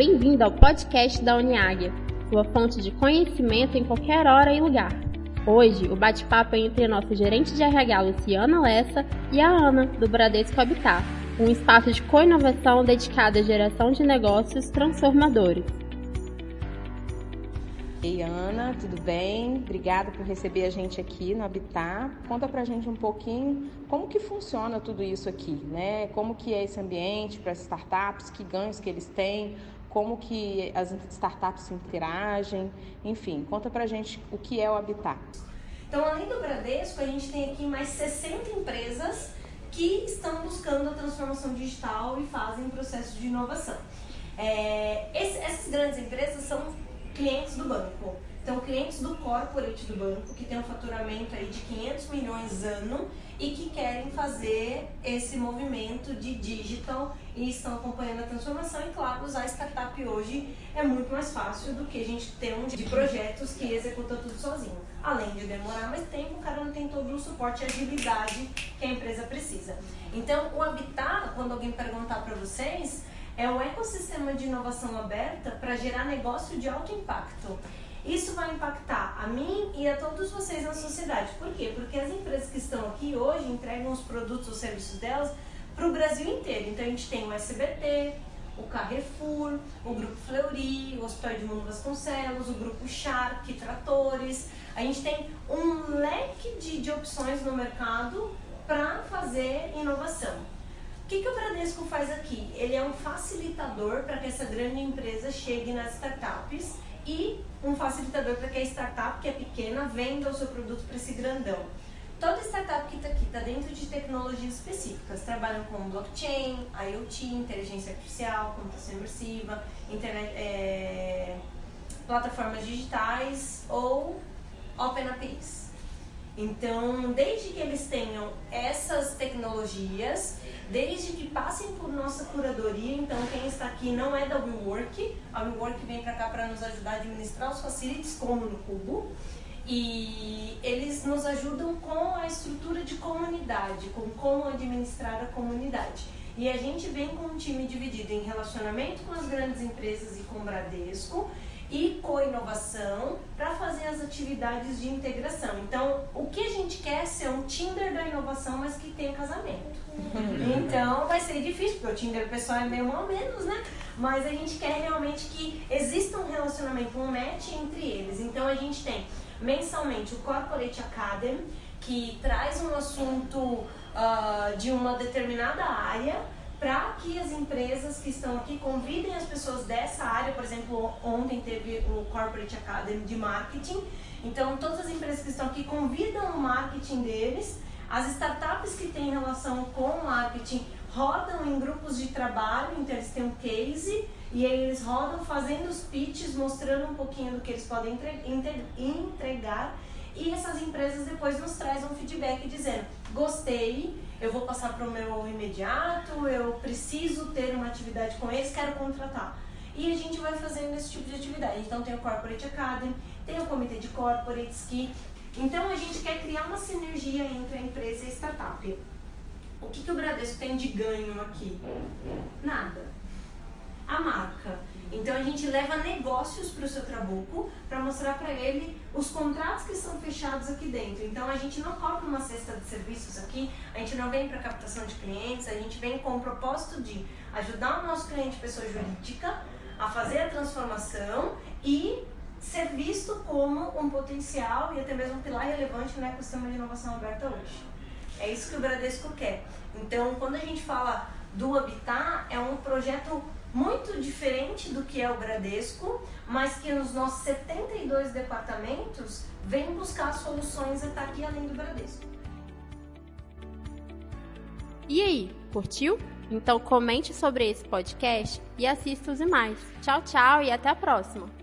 bem-vindo ao podcast da Uniáguia, sua fonte de conhecimento em qualquer hora e lugar. Hoje, o bate-papo é entre a nossa gerente de RH, Luciana Lessa, e a Ana, do Bradesco Habitat, um espaço de co-inovação dedicado à geração de negócios transformadores. Ei, Ana, tudo bem? Obrigada por receber a gente aqui no Habitat. Conta pra gente um pouquinho como que funciona tudo isso aqui, né? Como que é esse ambiente para as startups, que ganhos que eles têm, como que as startups interagem, enfim, conta pra gente o que é o Habitat. Então, além do Bradesco, a gente tem aqui mais 60 empresas que estão buscando a transformação digital e fazem processo de inovação. É, essas grandes empresas são clientes do banco. Então, clientes do corporate do banco, que tem um faturamento aí de 500 milhões ano e que querem fazer esse movimento de digital e estão acompanhando a transformação. E, claro, usar startup hoje é muito mais fácil do que a gente ter um de projetos que executa tudo sozinho. Além de demorar mais tempo, o cara não tem todo o suporte e agilidade que a empresa precisa. Então, o Habitat, quando alguém perguntar para vocês, é um ecossistema de inovação aberta para gerar negócio de alto impacto. Isso vai impactar a mim e a todos vocês na sociedade. Por quê? Porque as empresas que estão aqui hoje entregam os produtos ou serviços delas para o Brasil inteiro. Então a gente tem o SBT, o Carrefour, o Grupo Fleury, o Hospital de Mundo Vasconcelos, o Grupo Shark, Tratores. A gente tem um leque de, de opções no mercado para fazer inovação que, que o Bradesco faz aqui? Ele é um facilitador para que essa grande empresa chegue nas startups e um facilitador para que a startup, que é pequena, venda o seu produto para esse grandão. Toda startup que está aqui está dentro de tecnologias específicas. Trabalham com blockchain, IoT, inteligência artificial, computação imersiva, internet, é, plataformas digitais ou Open APIs. Então, desde que eles tenham essas tecnologias, desde que passem por nossa curadoria. Então, quem está aqui não é da WeWork. A WeWork vem para cá para nos ajudar a administrar os facilities, como no Cubo. E eles nos ajudam com a estrutura de comunidade, com como administrar a comunidade. E a gente vem com um time dividido em relacionamento com as grandes empresas e com o Bradesco e co-inovação para fazer as atividades de integração. Então, o que a gente quer é ser um Tinder da inovação, mas que tenha casamento. Uhum. Então, vai ser difícil, porque o Tinder pessoal é meio mal menos, né? Mas a gente quer realmente que exista um relacionamento, um match entre eles. Então, a gente tem mensalmente o Corporate Academy, que traz um assunto uh, de uma determinada área para que as empresas que estão aqui convidem as pessoas dessa área. Por exemplo, ontem teve o Corporate Academy de Marketing. Então, todas as empresas que estão aqui convidam o marketing deles. As startups que têm relação com marketing rodam em grupos de trabalho, então eles têm um case e eles rodam fazendo os pitches, mostrando um pouquinho do que eles podem entregar. E essas empresas depois nos trazem um feedback dizendo: gostei, eu vou passar para o meu imediato, eu preciso ter uma atividade com eles, quero contratar. E a gente vai fazendo esse tipo de atividade. Então tem o Corporate Academy, tem o Comitê de Corporates que. Então a gente quer criar uma sinergia entre a empresa e a startup. O que, que o Bradesco tem de ganho aqui? Nada. A gente leva negócios para o seu trabuco para mostrar para ele os contratos que são fechados aqui dentro. Então a gente não cobra uma cesta de serviços aqui, a gente não vem para captação de clientes, a gente vem com o propósito de ajudar o nosso cliente pessoa jurídica a fazer a transformação e ser visto como um potencial e até mesmo um pilar relevante no ecossistema de inovação aberta hoje. É isso que o Bradesco quer. Então, quando a gente fala do Habitat, é um projeto muito diferente do que é o Bradesco, mas que nos nossos 72 departamentos vem buscar soluções até aqui além do Bradesco. E aí, curtiu? Então comente sobre esse podcast e assista os demais. Tchau, tchau e até a próxima!